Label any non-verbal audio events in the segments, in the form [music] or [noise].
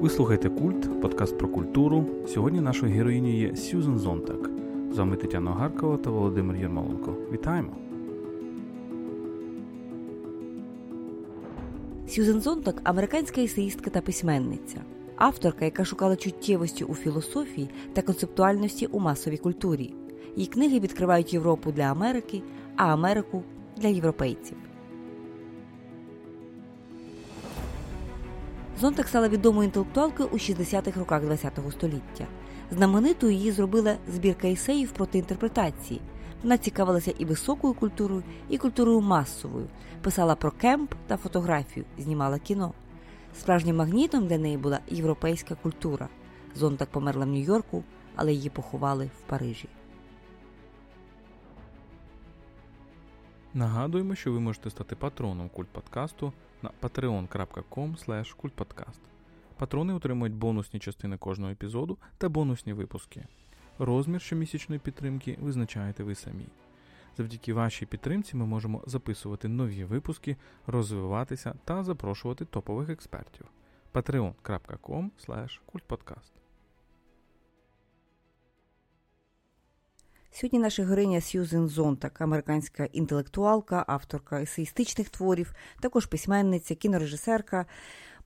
Ви слухаєте Культ, подкаст про культуру. Сьогодні нашою героїнею є Сюзен Зонтак. З вами Тетяна Гаркова та Володимир Єрмоленко. Вітаємо! Сюзен Зонтак американська есеїстка та письменниця, авторка, яка шукала чуттєвості у філософії та концептуальності у масовій культурі. Її книги відкривають Європу для Америки, а Америку для європейців. Зонтак стала відомою інтелектуалкою у 60-х роках ХХ століття. Знаменитою її зробила збірка есеїв проти інтерпретації. Вона цікавилася і високою культурою, і культурою масовою, писала про кемп та фотографію, знімала кіно. Справжнім магнітом для неї була європейська культура. Зонтак померла в Нью-Йорку, але її поховали в Парижі. Нагадуємо, що ви можете стати патроном культ подкасту на patreon.com. Патрони отримують бонусні частини кожного епізоду та бонусні випуски. Розмір щомісячної підтримки визначаєте ви самі. Завдяки вашій підтримці ми можемо записувати нові випуски, розвиватися та запрошувати топових експертів. patreon.com kultpodcast Сьогодні наша героїня Сьюзен Зонтак, американська інтелектуалка, авторка есеїстичних творів, також письменниця, кінорежисерка.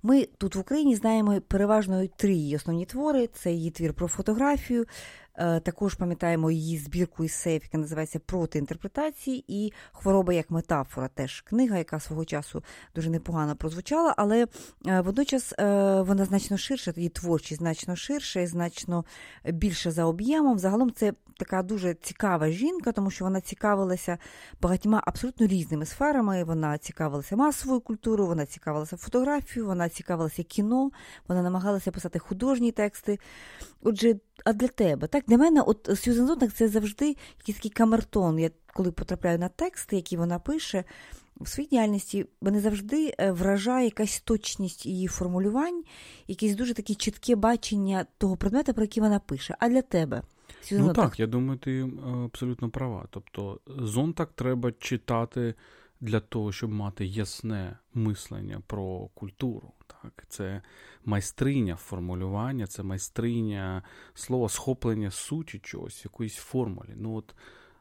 Ми тут в Україні знаємо переважно три її основні твори: це її твір про фотографію, також пам'ятаємо її збірку сейф, яка називається Проти інтерпретації і хвороба як метафора. Теж книга, яка свого часу дуже непогано прозвучала, але е, водночас е, вона значно ширша, її творчість значно ширша і значно більше за об'ємом. Загалом це така дуже цікава жінка, тому що вона цікавилася багатьма абсолютно різними сферами. Вона цікавилася масовою культурою, вона цікавилася фотографією, вона цікавилася кіно, вона намагалася писати художні тексти. Отже, а для тебе? Так, Для мене, от Сьюзен Зонтак це завжди якийсь такий камертон. Я коли потрапляю на тексти, які вона пише. В своїй діяльності мене завжди е, вражає якась точність її формулювань, якесь дуже таке чітке бачення того предмета, про який вона пише. А для тебе? Ну так, я думаю, ти е, абсолютно права. Тобто, зонтак треба читати для того, щоб мати ясне мислення про культуру. Так, Це майстриня формулювання, це майстриня слова схоплення суті чогось, якоїсь формулі. Ну от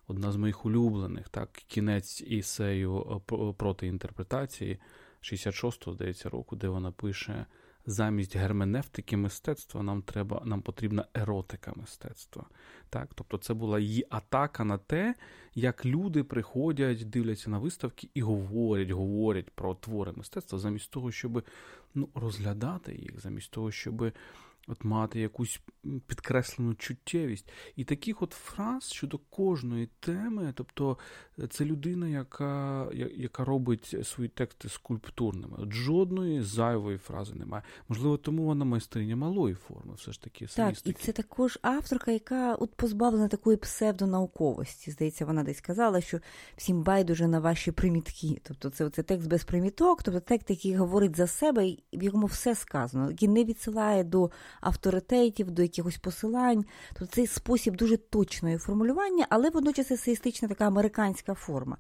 Одна з моїх улюблених, так, кінець ісею е, проти інтерпретації 66-го, здається, року, де вона пише замість герменевтики мистецтва нам треба, нам потрібна еротика мистецтва. Так? Тобто це була її атака на те, як люди приходять, дивляться на виставки і говорять, говорять про твори мистецтва, замість того, щоб ну, розглядати їх, замість того, щоб от мати якусь підкреслену чуттєвість. І таких от фраз щодо кожної теми, тобто е, це людина, яка яка робить свої тексти скульптурними. От Жодної зайвої фрази немає. Можливо, тому вона майстриня малої форми, все ж таки. Так, і це також авторка, яка от позбавлена такої псевдонауковості. Здається, вона десь казала, що всім байдуже на ваші примітки. Тобто це, це текст без приміток, тобто текст, який говорить за себе, в якому все сказано, який не відсилає до авторитетів, до якихось посилань. Тобто цей спосіб дуже точної формулювання, але водночас есеїстична така американська форма.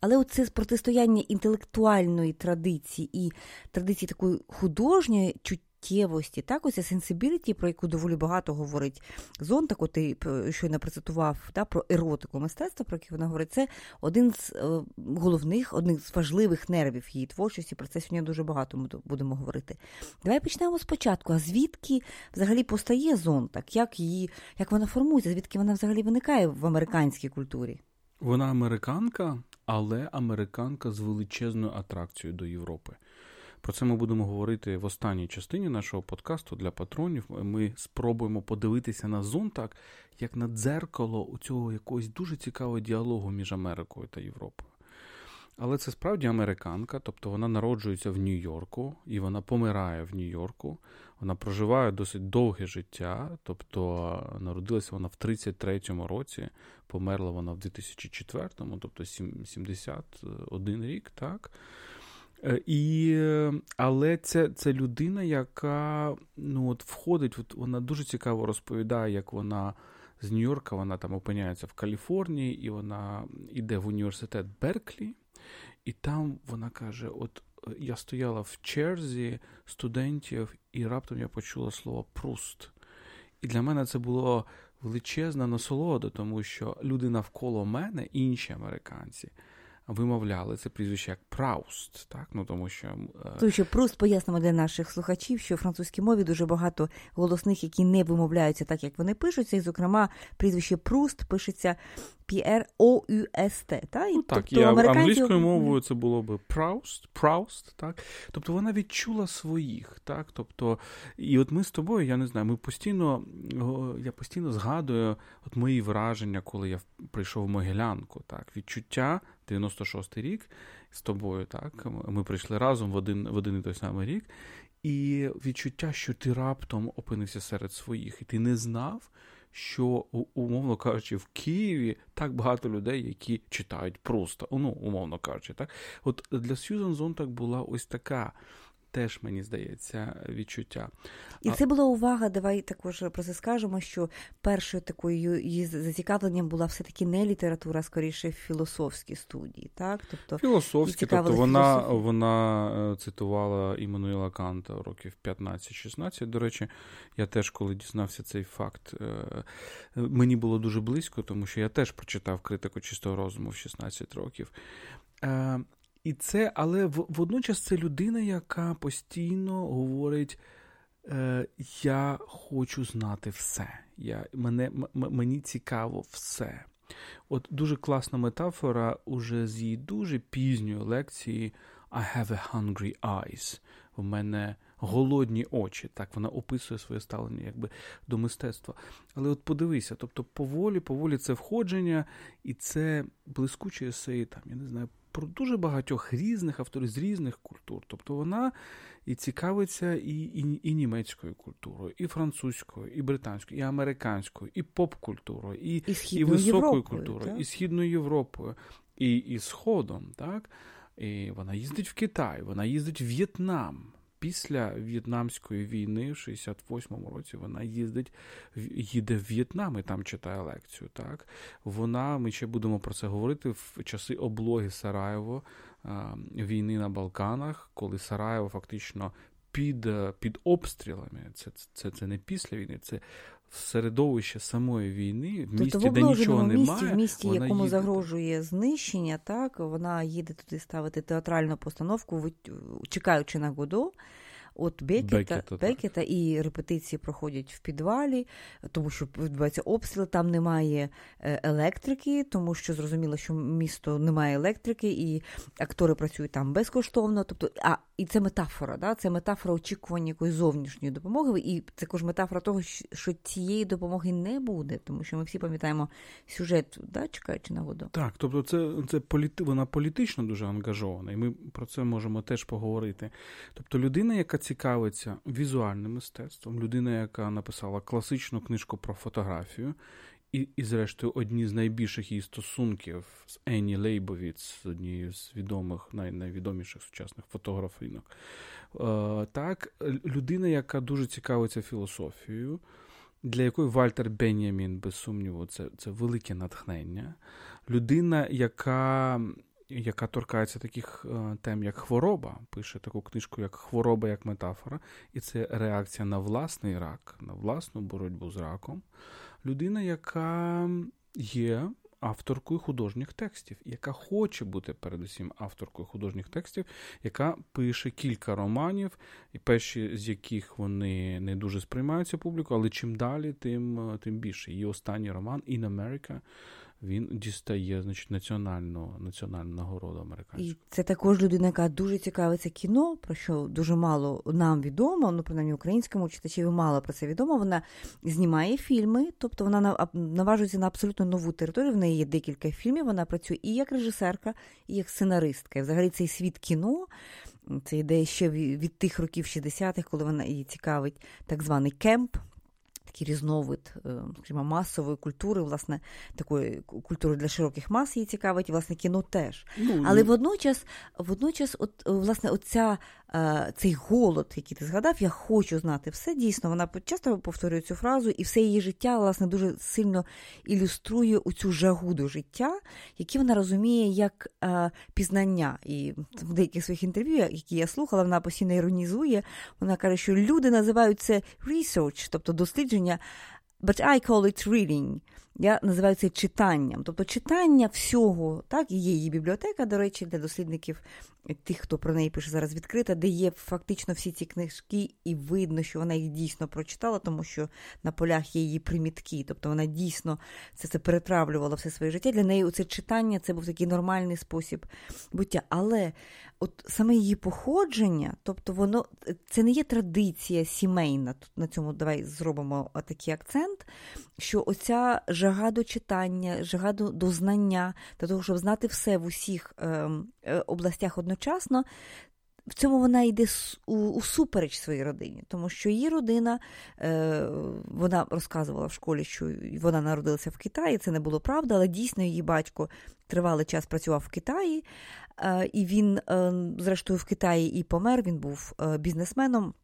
Але оце протистояння інтелектуальної традиції і традиції такої художньої чуття чуттєвості, так ось сенсибіліті, про яку доволі багато говорить Зонтак, от ти щойно процитував да, про еротику мистецтва, про яке вона говорить, це один з е, головних, один з важливих нервів її творчості. Про це сьогодні дуже багато ми будемо говорити. Давай почнемо спочатку. А звідки взагалі постає Зонтак? Як її, як вона формується, звідки вона взагалі виникає в американській культурі? Вона американка, але американка з величезною атракцією до Європи. Про це ми будемо говорити в останній частині нашого подкасту для патронів. Ми спробуємо подивитися на Зонтак як на дзеркало у цього якогось дуже цікавого діалогу між Америкою та Європою. Але це справді американка, тобто вона народжується в Нью-Йорку і вона помирає в Нью-Йорку. Вона проживає досить довге життя, тобто народилася вона в 33-му році, померла вона в 2004-му, тобто 71 рік, так. Е, і, Але це це людина, яка ну, от входить, от вона дуже цікаво розповідає, як вона з Нью-Йорка, вона там опиняється в Каліфорнії, і вона йде в університет Берклі, і там вона каже: от я стояла в черзі студентів, і раптом я почула слово пруст. І для мене це було величезна насолода, тому що люди навколо мене, інші американці, вимовляли це прізвище як Прауст, так ну тому що е, Тому що Пруст пояснимо для наших слухачів, що в французькій мові дуже багато голосних, які не вимовляються так, як вони пишуться, і зокрема прізвище Пруст пишеться P-R-O-U-S-T. Та? І, ну, так, тобто, і американці... англійською мовою це було би Proust, Proust, так? Тобто вона відчула своїх, так? Тобто, і от ми з тобою, я не знаю, ми постійно, я постійно згадую от мої враження, коли я прийшов в Могилянку, так, відчуття 96-й рік з тобою, так, ми прийшли разом в один, в один і той самий рік, і відчуття, що ти раптом опинився серед своїх, і ти не знав, що, умовно кажучи, в Києві так багато людей, які читають просто, ну, умовно кажучи, так. От для Сьюзан Зонтак була ось така теж, мені здається, відчуття. І це була увага. Давай також про це скажемо, що першою такою її зацікавленням була все-таки не література, а скоріше філософські студії. так? Тобто Філософські, тобто вона вона е, цитувала Іммануїла Канта років 15-16. До речі, я теж, коли дізнався цей факт, е, мені було дуже близько, тому що я теж прочитав критику чистого розуму в 16 років. І це, але водночас це людина, яка постійно говорить: е, Я хочу знати все. Я, мене, м, Мені цікаво все. От дуже класна метафора уже з її дуже пізньої лекції I have a hungry eyes. В мене голодні очі. Так вона описує своє ставлення якби до мистецтва. Але от подивися, тобто поволі, поволі це входження, і це блискучі есеї, там, я не знаю, про дуже багатьох різних авторів з різних культур. Тобто вона і цікавиться і і, і німецькою культурою, і французькою, і британською, і американською, і поп-культурою, і і, і високою Європою, культурою, так? і Східною Європою, і і Сходом. так? І Вона їздить в Китай, вона їздить в В'єтнам після В'єтнамської війни в 68-му році вона їздить, їде в В'єтнам і там читає лекцію. Так вона, ми ще будемо про це говорити в часи облоги Сараєво війни на Балканах, коли Сараєво фактично під під обстрілами. Це це, це не після війни, це в середовище самої війни, в тобто місті, тобто, де нічого місті, немає. В місті, вона якому їде. загрожує знищення, так вона їде туди ставити театральну постановку, чекаючи на Годо. От Бекета, Бекета, Бекета і репетиції проходять в підвалі, тому що відбувається обстріл, там немає е, електрики, тому що зрозуміло, що місто немає електрики, і актори працюють там безкоштовно. Тобто, а і це метафора, да? це метафора очікування якоїсь зовнішньої допомоги, і це також метафора того, що цієї допомоги не буде, тому що ми всі пам'ятаємо сюжет, да, чекаючи нагоду. Так, тобто, це це політи, вона політично дуже ангажована, і ми про це можемо теж поговорити. Тобто, людина, яка цікавиться візуальним мистецтвом, людина, яка написала класичну книжку про фотографію, і, і, зрештою, одні з найбільших її стосунків з Енні Лейбовіц, однією з відомих, най, найвідоміших сучасних фотографінок. Е, так, людина, яка дуже цікавиться філософією, для якої Вальтер Бенямін, без сумніву, це це велике натхнення. Людина, яка яка торкається таких е, тем, як хвороба, пише таку книжку, як Хвороба як метафора, і це реакція на власний рак, на власну боротьбу з раком людина, яка є авторкою художніх текстів, яка хоче бути передусім авторкою художніх текстів, яка пише кілька романів, і перші з яких вони не дуже сприймаються публіку, але чим далі, тим тим більше. Її останній роман «In America» він дістає значить, національну національну нагороду американську. І це також людина, яка дуже цікавиться кіно, про що дуже мало нам відомо, ну принаймні українському читачеві мало про це відомо. Вона знімає фільми, тобто вона наважується на абсолютно нову територію. В неї є декілька фільмів. Вона працює і як режисерка, і як сценаристка. І взагалі цей світ кіно. Це ідея ще від тих років 60-х, коли вона її цікавить так званий кемп, такий різновид, е, скажімо, масової культури, власне, такої культури для широких мас її цікавить, і власне кіно теж. Ну, Але ну. водночас, водночас, от власне, оця цей голод, який ти згадав, я хочу знати все. Дійсно, вона часто повторює цю фразу, і все її життя, власне, дуже сильно ілюструє у цю жагу до життя, які вона розуміє як е, пізнання. І в деяких своїх інтерв'ю, які я слухала, вона постійно іронізує. Вона каже, що люди називають це research, тобто дослідження. But I call it reading. Я називаю це читанням. Тобто читання всього, так, і є її бібліотека, до речі, для дослідників, тих, хто про неї пише зараз відкрита, де є фактично всі ці книжки, і видно, що вона їх дійсно прочитала, тому що на полях є її примітки. Тобто вона дійсно це це перетравлювала все своє життя. Для неї це читання це був такий нормальний спосіб буття. Але от саме її походження, тобто воно це не є традиція сімейна. Тут на цьому давай зробимо такий акцент, що оця жага до читання, жага до, до знання, до того, щоб знати все в усіх ем, е, областях одночасно. В цьому вона йде усупереч своїй родині, тому що її родина, е, вона розказувала в школі, що вона народилася в Китаї, це не було правда, але дійсно її батько тривалий час працював в Китаї, е, і він, е, зрештою, в Китаї і помер. Він був бізнесменом.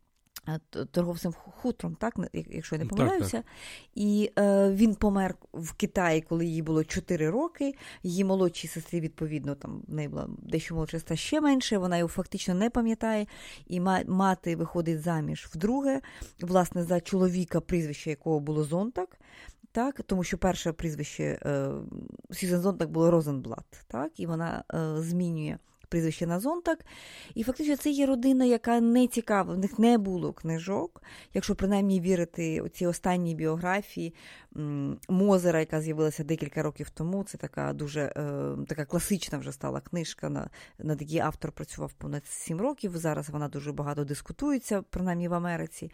Е, торговцем хутром, так, якщо я не помиляюся. Так, так. І е, він помер в Китаї, коли їй було 4 роки. Її молодшій сестрі, відповідно, там в неї була дещо молодша сестра ще менше, вона його фактично не пам'ятає. І мати виходить заміж вдруге, власне, за чоловіка, прізвище якого було Зонтак. Так, тому що перше прізвище е, Сьюзен Зонтак було Розенблат, так, і вона е, змінює прізвище на Зонтак. І фактично це є родина, яка не цікава, в них не було книжок, якщо принаймні вірити у ці останні біографії Мозера, яка з'явилася декілька років тому. Це така дуже е, така класична вже стала книжка, на, над якій автор працював понад сім років. Зараз вона дуже багато дискутується, принаймні в Америці.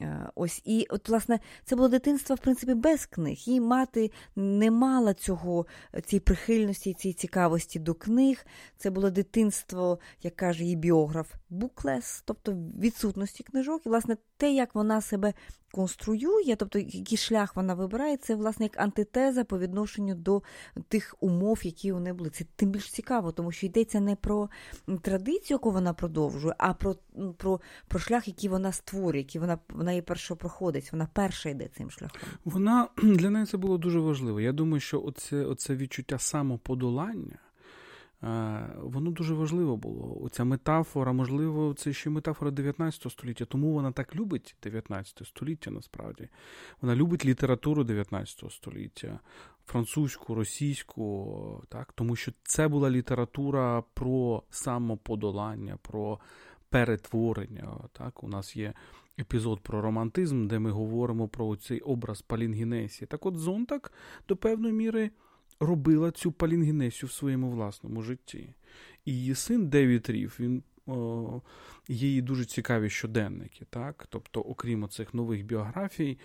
Е, ось і от, власне, це було дитинство, в принципі, без книг. Її мати не мала цього, цієї прихильності, цієї цікавості до книг. Це було дитинство, як каже її біограф, буклес, тобто відсутності книжок. І, власне, те, як вона себе конструює, тобто який шлях вона вибирає, це власне як антитеза по відношенню до тих умов, які неї були. Це тим більш цікаво, тому що йдеться не про традицію, яку вона продовжує, а про про, про шлях, який вона створює, який вона вона її перша проходить. Вона перша йде цим шляхом. Вона [clears throat] для неї це було дуже важливо. Я думаю, що оце, оце відчуття самоподолання. Е, воно дуже важливо було. Оця метафора, можливо, це ще метафора 19 століття, тому вона так любить 19 століття насправді. Вона любить літературу 19 століття, французьку, російську, так, тому що це була література про самоподолання, про перетворення. Так, У нас є епізод про романтизм, де ми говоримо про цей образ Палінгінесі. Так от Зонтак до певної міри робила цю палінгенесію в своєму власному житті. І її син Девід Рів, він її дуже цікаві щоденники. так? Тобто, окрім цих нових біографій,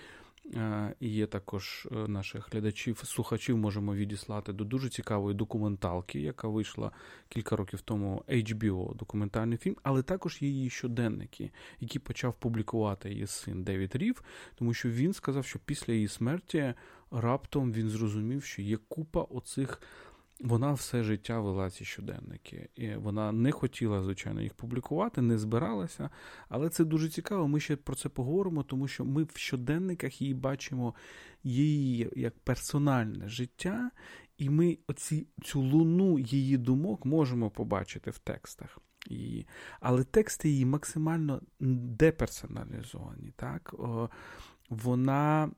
е, є також е, наших глядачів, слухачів можемо відіслати до дуже цікавої документалки, яка вийшла кілька років тому HBO, документальний фільм, але також є її щоденники, які почав публікувати її син Девід Рів, тому що він сказав, що після її смерті раптом він зрозумів, що є купа оцих. Вона все життя вела ці щоденники, і вона не хотіла, звичайно, їх публікувати, не збиралася. Але це дуже цікаво. Ми ще про це поговоримо, тому що ми в щоденниках її бачимо її як персональне життя, і ми оці, цю луну її думок можемо побачити в текстах її. Але тексти її максимально деперсоналізовані. Так? Вона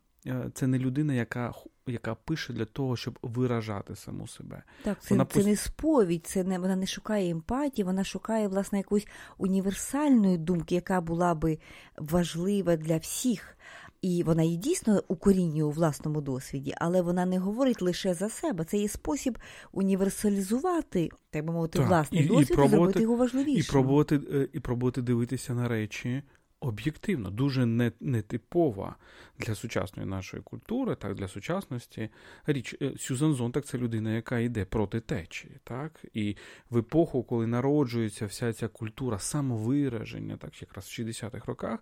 це не людина, яка яка пише для того, щоб виражати саму себе. Так, це вона це не сповідь, це не вона не шукає емпатії, вона шукає власне якоїсь універсальної думки, яка була би важлива для всіх. І вона її дійсно укорінює у власному досвіді, але вона не говорить лише за себе. Це є спосіб універсалізувати, так би мовити, так, власний і, досвід і, і зробити його важливішим. І пробувати, е, і пробувати дивитися на речі об'єктивно, дуже нетипова для сучасної нашої культури, так для сучасності річ. Е, Сюзан Зонтак це людина, яка йде проти течії. так, І в епоху, коли народжується вся ця культура самовираження, так, якраз в 60-х роках,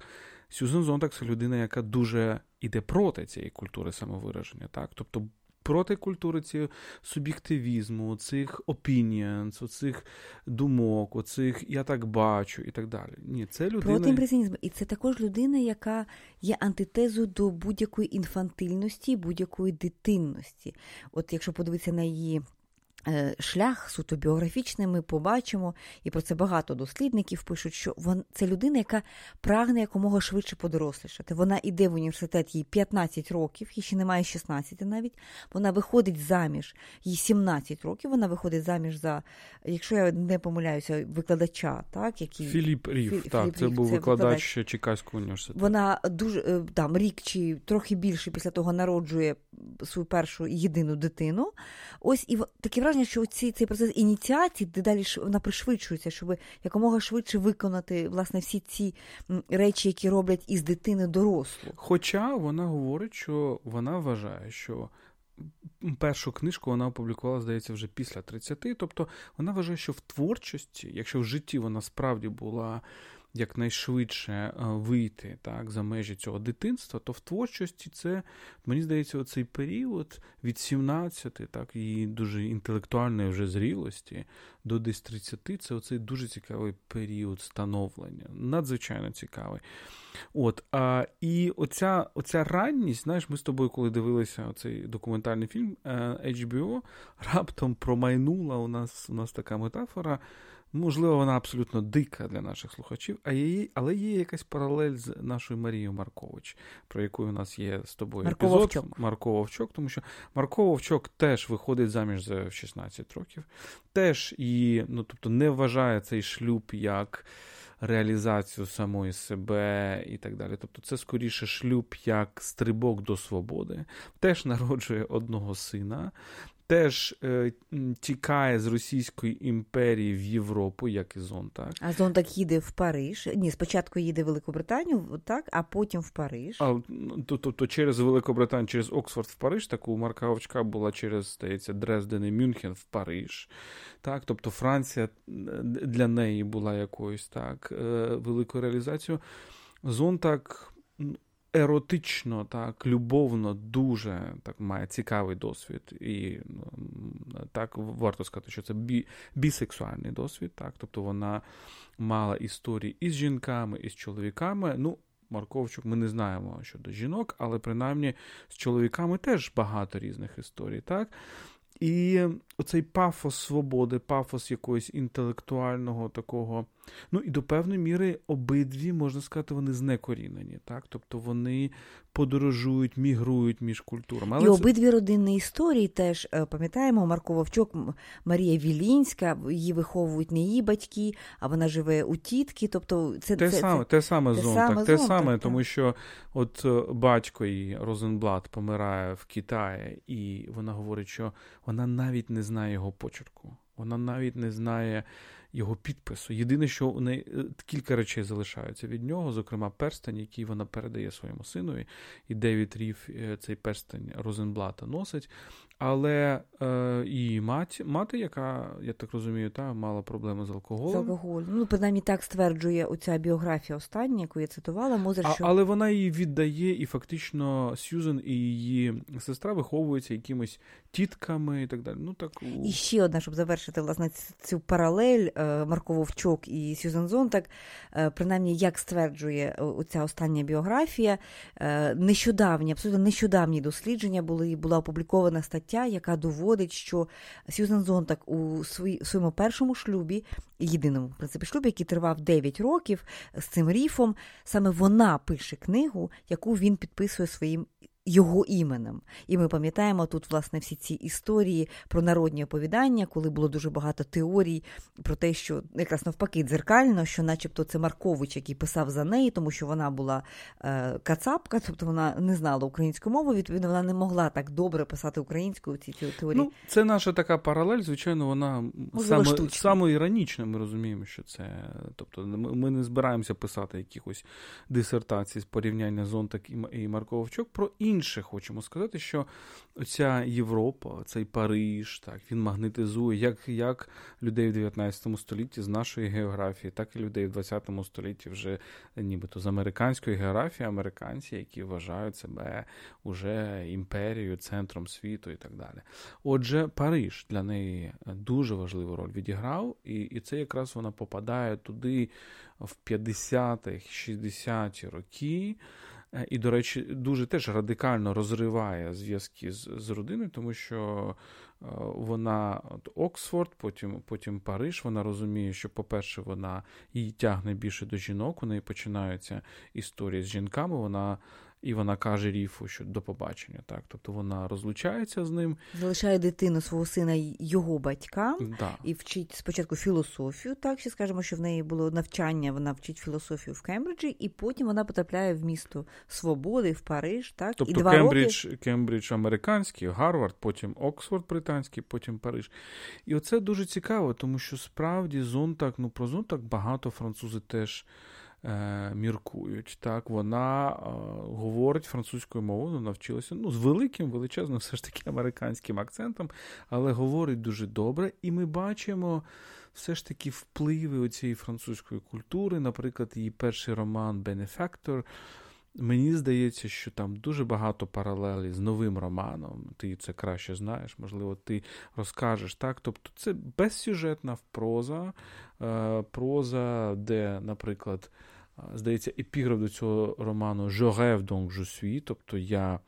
Сюзан Зонтак це людина, яка дуже йде проти цієї культури самовираження. так, Тобто проти культури цього суб'єктивізму, цих opinions, оцих думок, оцих я так бачу і так далі. Ні, це людина... Проти імпресіонізму. І це також людина, яка є антитезою до будь-якої інфантильності, будь-якої дитинності. От якщо подивитися на її. Е, шлях суто біографічний ми побачимо, і про це багато дослідників пишуть, що вон, це людина, яка прагне якомога швидше подорослішати. Вона йде в університет, їй 15 років, їй ще немає 16 навіть. Вона виходить заміж, їй 17 років. Вона виходить заміж за, якщо я не помиляюся, викладача, так який Філіп Рів. Філіп, так, Філіп це Рів, був це викладач, Чекаського університету. Вона дуже е, там рік чи трохи більше після того народжує свою першу єдину дитину. Ось і таке враження, що ці, цей процес ініціації дедалі вона пришвидшується, щоб якомога швидше виконати власне всі ці речі, які роблять із дитини дорослу. Хоча вона говорить, що вона вважає, що. Першу книжку вона опублікувала, здається, вже після 30, тобто вона вважає, що в творчості, якщо в житті вона справді була якнайшвидше е, вийти так, за межі цього дитинства, то в творчості це, мені здається, оцей період від 17, так, і дуже інтелектуальної вже зрілості до десь 30, це оцей дуже цікавий період становлення. Надзвичайно цікавий. От, а, І оця оця ранність, знаєш, ми з тобою, коли дивилися цей документальний фільм HBO, е, раптом промайнула у нас у нас така метафора. Можливо, вона абсолютно дика для наших слухачів, а її, але є якась паралель з нашою Марією Маркович, про яку у нас є з тобою Марко епізод. Вовчок. Марко Вовчок, тому що Марко Вовчок теж виходить заміж за 16 років, теж і, ну тобто, не вважає цей шлюб як реалізацію самої себе і так далі. Тобто, це скоріше шлюб як стрибок до свободи, теж народжує одного сина теж е, тікає з Російської імперії в Європу, як і Зонтак. А Зонтак їде в Париж. Ні, спочатку їде в Великобританію, так, а потім в Париж. А, Тобто через Великобританію, через Оксфорд в Париж, так у Марка Овчка була через, здається, Дрезден і Мюнхен в Париж. Так, Тобто Франція для неї була якоюсь так е, великою реалізацією. Зонтак еротично, так, любовно, дуже так має цікавий досвід. І ну, так варто сказати, що це бі, бісексуальний досвід. так, Тобто вона мала історії із жінками, і з чоловіками. Ну, Марковчук, ми не знаємо щодо жінок, але принаймні з чоловіками теж багато різних історій. так. І оцей пафос свободи, пафос якогось інтелектуального такого. Ну і до певної міри обидві, можна сказати, вони знекорінені. так? Тобто вони подорожують, мігрують між культурами. Але І це... обидві родинні історії теж е, пам'ятаємо, Марко Вовчок, Марія Вілінська, її виховують не її батьки, а вона живе у тітки. Тобто це те це, саме, це, те саме зон, так, те саме, так, тому що от е, батько її Розенблат помирає в Китаї, і вона говорить, що вона навіть не знає його почерку. Вона навіть не знає його підпису. Єдине, що у неї е, кілька речей залишаються від нього, зокрема, перстень, який вона передає своєму синові, і Девід Ріфф е, цей перстень Розенблата носить. Але е, і мать, мати, яка, я так розумію, та мала проблеми з алкоголем. З алкоголем. Ну, принаймні так стверджує оця біографія остання, яку я цитувала. Мозер, що... Але вона її віддає, і фактично Сьюзен і її сестра виховуються якимись тітками і так далі. Ну, так... І ще одна, щоб завершити власне цю паралель е, Марко Вовчок і Сьюзен Зонтак, е, принаймні, як стверджує оця остання біографія, е, нещодавні, абсолютно нещодавні дослідження були, була опублікована стаття стаття, яка доводить, що Сьюзен Зонтак у своєму першому шлюбі, єдиному в принципі шлюбі, який тривав 9 років з цим ріфом, саме вона пише книгу, яку він підписує своїм його іменем. І ми пам'ятаємо тут, власне, всі ці історії про народні оповідання, коли було дуже багато теорій про те, що якраз навпаки дзеркально, що, начебто, це Маркович, який писав за неї, тому що вона була е, кацапка, тобто вона не знала українську мову, відповідно, вона не могла так добре писати українською ці теорії. Ну, Це наша така паралель, звичайно, вона саме, саме іронічна. Ми розуміємо, що це. Тобто, ми не збираємося писати якихось дисертацій з порівняння Зонтак і Марковичок про інші інше хочемо сказати, що оця Європа, цей Париж, так він магнетизує як як людей в 19 столітті з нашої географії, так і людей в 20 столітті вже нібито з американської географії, американці, які вважають себе уже імперією, центром світу і так далі. Отже, Париж для неї дуже важливу роль відіграв, і, і це якраз вона попадає туди в 50-х, 60-ті роки. Е, і, до речі, дуже теж радикально розриває зв'язки з з родиною, тому що е, вона от Оксфорд, потім потім Париж. Вона розуміє, що, по-перше, вона її тягне більше до жінок. У неї починаються історії з жінками. Вона і вона каже Ріфу, що до побачення. Так, тобто вона розлучається з ним, залишає дитину свого сина його батькам да. і вчить спочатку філософію. Так ще скажемо, що в неї було навчання. Вона вчить філософію в Кембриджі, і потім вона потрапляє в місто свободи в Париж. Так тобто і два Кембридж, роки... Кембридж американський, Гарвард, потім Оксфорд британський, потім Париж. І оце дуже цікаво, тому що справді зонтак, ну про зонтак багато французи теж. Е, міркують. Так, Вона е, говорить французькою мовою, навчилася ну, з великим, величезним, все ж таки американським акцентом, але говорить дуже добре. І ми бачимо все ж таки впливи цієї французької культури. Наприклад, її перший роман Бенефактор. Мені здається, що там дуже багато паралелей з новим романом. Ти це краще знаєш, можливо, ти розкажеш так. Тобто, це безсюжетна проза, е, проза, де, наприклад, здається, епіграф до цього роману «Je rêve donc je suis», тобто я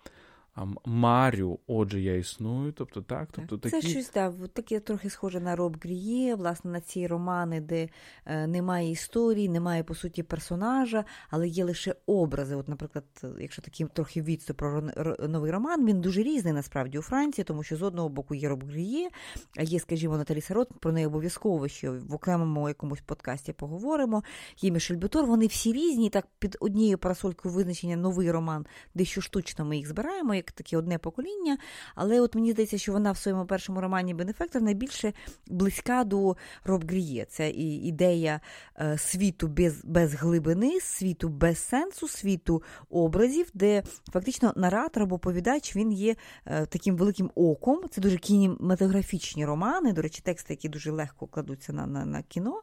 Марю, отже, я існую. Тобто, так, тобто такі... Це щось так, таке трохи схоже на Роб Гріє, власне, на ці романи, де е, немає історії, немає по суті персонажа, але є лише образи. От, наприклад, якщо такий трохи відступ про новий роман, він дуже різний насправді у Франції, тому що з одного боку є Роб Гріє, а є, скажімо, Наталі Сарот, про неї обов'язково що в окремому якомусь подкасті поговоримо. Є Мішель Бютор, вони всі різні, так під однією парасолькою визначення новий роман, дещо штучно ми їх збираємо як таке одне покоління. Але от мені здається, що вона в своєму першому романі Бенефектор найбільше близька до Роб Гріє. Це і ідея е, світу без без глибини, світу без сенсу, світу образів, де фактично наратор або повідач він є е, таким великим оком. Це дуже кінематографічні романи, до речі, тексти, які дуже легко кладуться на на, на кіно.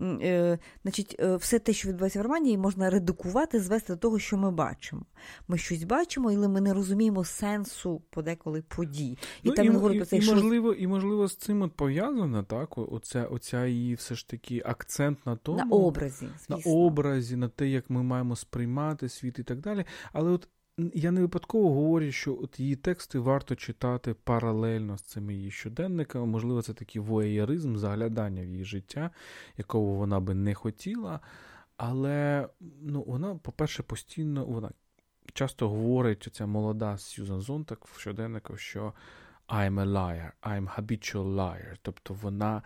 Е, Значить, е, все те, що відбувається в романі, можна редукувати, звести до того, що ми бачимо. Ми щось бачимо, але ми не розуміємо розуміємо сенсу подеколи подій. І ну, там і, говорить про це, і, що... можливо, і можливо з цим от пов'язано, так? Оця, оця її все ж таки акцент на тому. На образі. Звісно. На образі, на те, як ми маємо сприймати світ і так далі. Але от я не випадково говорю, що от її тексти варто читати паралельно з цими її щоденниками. Можливо, це такий воєризм, заглядання в її життя, якого вона би не хотіла. Але ну, вона, по-перше, постійно вона часто говорить ця молода Сьюзан Зонтак в щоденнику, що I'm a liar, I'm habitual liar. Тобто вона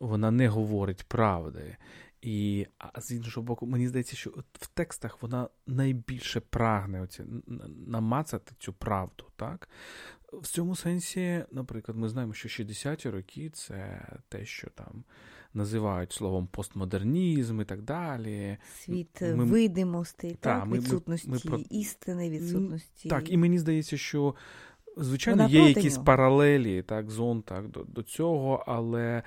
вона не говорить правди. І а з іншого боку, мені здається, що в текстах вона найбільше прагне оці, намацати цю правду. так? В цьому сенсі, наприклад, ми знаємо, що 60-ті роки це те, що там називають словом постмодернізм і так далі. Світ ми, видимостей, та, так, ми, відсутності ми, ми, істини, відсутності. Так, і мені здається, що. Звичайно, Вона є якісь нього. паралелі, так, зон так, до, до цього, але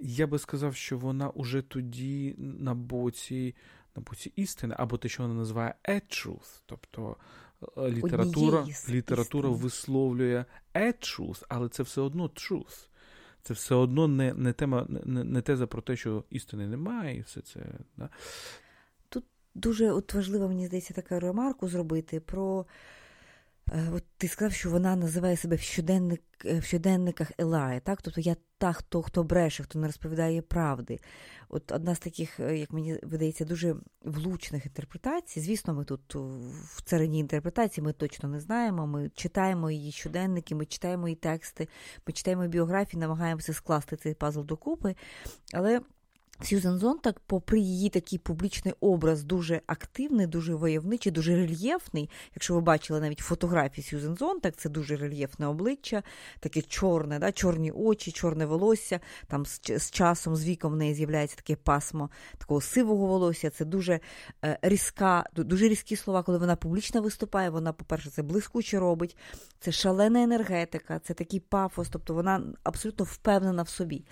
я би сказав, що вона уже тоді на боці на боці істини, або те, що вона називає a truth, тобто е, література література висловлює a truth, але це все одно truth. Це все одно не не, тема, не, не теза про те, що істини немає, і все це. Да? Тут дуже от важливо, мені здається, таку ремарку зробити про. Е, от ти сказав, що вона називає себе в щоденник, е, в щоденниках Елая, так? Тобто я та, хто хто бреше, хто не розповідає правди. От одна з таких, е, як мені видається, дуже влучних інтерпретацій. Звісно, ми тут в царині інтерпретації ми точно не знаємо. Ми читаємо її щоденники, ми читаємо її тексти, ми читаємо біографії, намагаємося скласти цей пазл докупи. Але Сьюзен Зонтак, попри її такий публічний образ, дуже активний, дуже войовничий, дуже рельєфний. Якщо ви бачили навіть фотографії Сьюзен Зонтак, це дуже рельєфне обличчя, таке чорне, да, чорні очі, чорне волосся. Там з, з часом, з віком в неї з'являється таке пасмо такого сивого волосся. Це дуже е, різка, дуже різкі слова, коли вона публічно виступає. Вона, по-перше, це блискуче робить, це шалена енергетика, це такий пафос, тобто вона абсолютно впевнена в собі.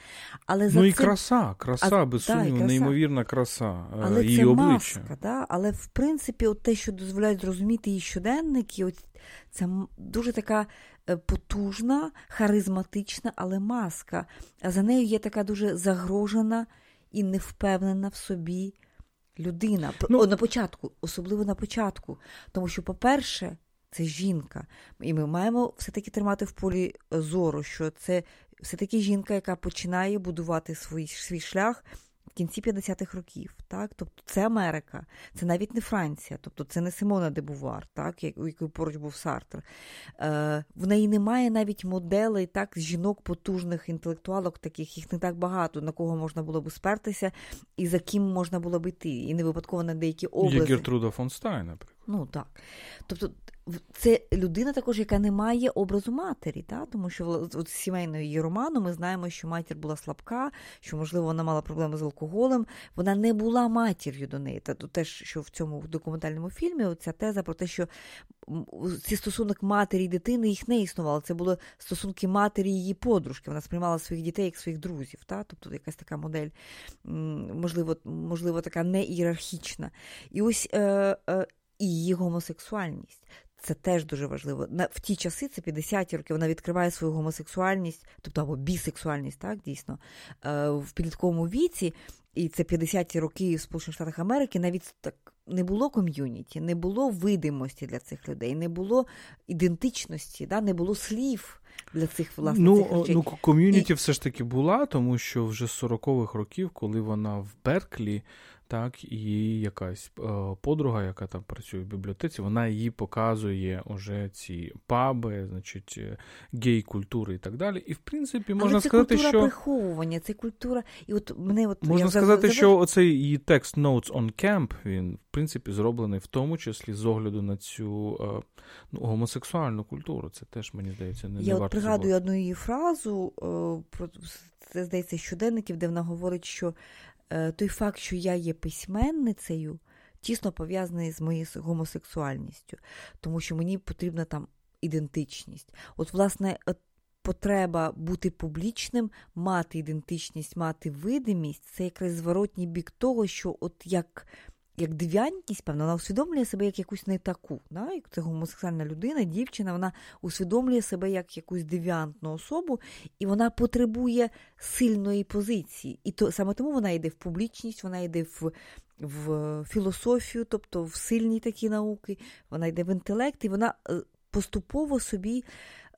Але за Ну і цим... краса, краса. А без сумніву, неймовірна краса е, Але її це обличчя. маска, да? Але в принципі, от те, що дозволяють зрозуміти її щоденники, от це дуже така е, потужна, харизматична, але маска. А за нею є така дуже загрожена і невпевнена в собі людина. Ну, на початку, особливо на початку. Тому що, по-перше, це жінка. І ми маємо все-таки тримати в полі зору, що це все-таки жінка, яка починає будувати свій, свій шлях кінці 50-х років. Так? Тобто це Америка, це навіть не Франція, тобто це не Симона де Бувар, так? у якої поруч був Сартр. Е, В неї немає навіть моделей так, жінок потужних інтелектуалок, таких їх не так багато, на кого можна було б спертися і за ким можна було б йти. І не випадково на деякі області. Є Гертруда фон Стайн, наприклад. Ну так. Тобто це людина також, яка не має образу матері, та? тому що з сімейного її роману ми знаємо, що матір була слабка, що, можливо, вона мала проблеми з алкоголем. Вона не була матір'ю до неї. Та теж, що в цьому документальному фільмі ця теза про те, що ці стосунок матері і дитини їх не існувало. Це були стосунки матері і її подружки. Вона сприймала своїх дітей як своїх друзів. Та? Тобто якась така модель, можливо, можливо, така не ієрархічна. І ось е, е, і її гомосексуальність. Це теж дуже важливо. На в ті часи, це 50-ті роки, вона відкриває свою гомосексуальність, тобто або бісексуальність, так дійсно е, в підлітковому віці, і це 50-ті роки в Сполучених Штатах Америки. Навіть так не було ком'юніті, не було видимості для цих людей, не було ідентичності, да, не було слів для цих власне ну, цих речей. Ну, ком'юніті і... все ж таки була, тому що вже з 40-х років, коли вона в Берклі так, і якась е, подруга, яка там працює в бібліотеці, вона їй показує уже ці паби, значить, е, гей-культури і так далі. І в принципі можна Але це сказати, культура що приховування, це культура, і от мене от можна я сказати, що оцей її текст Notes on Camp, він в принципі зроблений в тому числі з огляду на цю е, ну, гомосексуальну культуру. Це теж мені здається не я не от пригадую одну її фразу про це здається щоденників, де вона говорить, що той факт, що я є письменницею, тісно пов'язаний з моєю гомосексуальністю, тому що мені потрібна там ідентичність. От, власне, потреба бути публічним, мати ідентичність, мати видимість це якраз зворотній бік того, що от як як дев'янькість, певно, вона усвідомлює себе як якусь не таку. Да? Як це гомосексуальна людина, дівчина, вона усвідомлює себе як якусь девіантну особу, і вона потребує сильної позиції. І то саме тому вона йде в публічність, вона йде в. В філософію, тобто в сильні такі науки, вона йде в інтелект, і вона е, поступово собі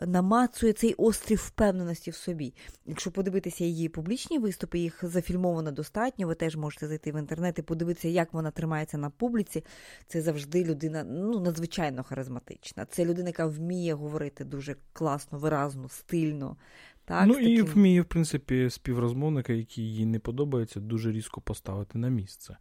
намацує цей острів впевненості в собі. Якщо подивитися її публічні виступи, їх зафільмовано достатньо. Ви теж можете зайти в інтернет і подивитися, як вона тримається на публіці. Це завжди людина ну, надзвичайно харизматична. Це людина, яка вміє говорити дуже класно, виразно, стильно. Так, Ну і вміє, в принципі, співрозмовника, який їй не подобається, дуже різко поставити на місце.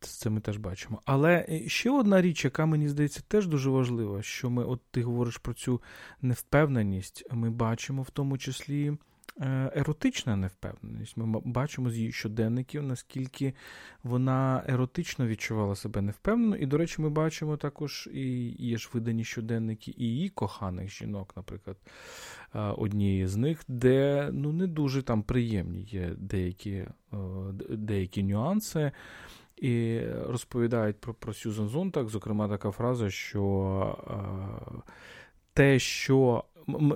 Це ми теж бачимо. Але е, ще одна річ, яка мені здається теж дуже важлива, що ми, от ти говориш про цю невпевненість, ми бачимо в тому числі е, еротична невпевненість. Ми бачимо з її щоденників, наскільки вона еротично відчувала себе невпевнено. І, до речі, ми бачимо також і є ж видані щоденники і її коханих жінок, наприклад, е, однієї з них, де ну, не дуже там приємні є деякі, деякі нюанси. І розповідають про про Сюзан Зонтак, зокрема, така фраза, що е, те, що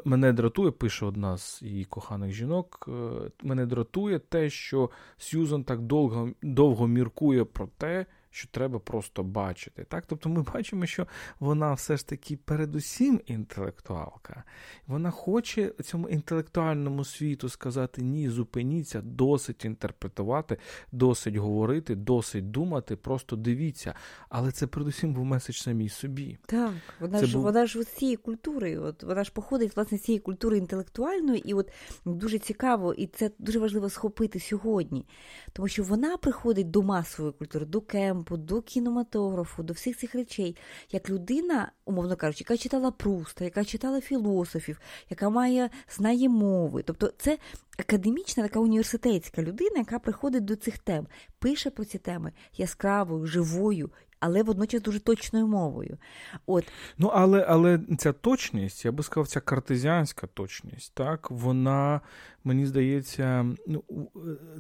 мене дратує, пише одна з її коханих жінок, е, мене дратує те, що Сюзан так довго довго міркує про те, що треба просто бачити. Так? Тобто ми бачимо, що вона все ж таки передусім інтелектуалка. Вона хоче цьому інтелектуальному світу сказати ні, зупиніться, досить інтерпретувати, досить говорити, досить думати, просто дивіться. Але це передусім був меседж самій собі. Так, вона це ж був... вона ж з цієї культури, от вона ж походить власне з цієї культури інтелектуальної, і от дуже цікаво, і це дуже важливо схопити сьогодні, тому що вона приходить до масової культури, до кемпу, до кінематографу, до всіх цих речей, як людина, умовно кажучи, яка читала Пруста, яка читала філософів, яка має знає мови. Тобто, це академічна, така університетська людина, яка приходить до цих тем, пише про ці теми яскравою, живою. Але водночас дуже точною мовою. От. Ну, але але ця точність, я би сказав, ця картезіанська точність, так, вона, мені здається, ну,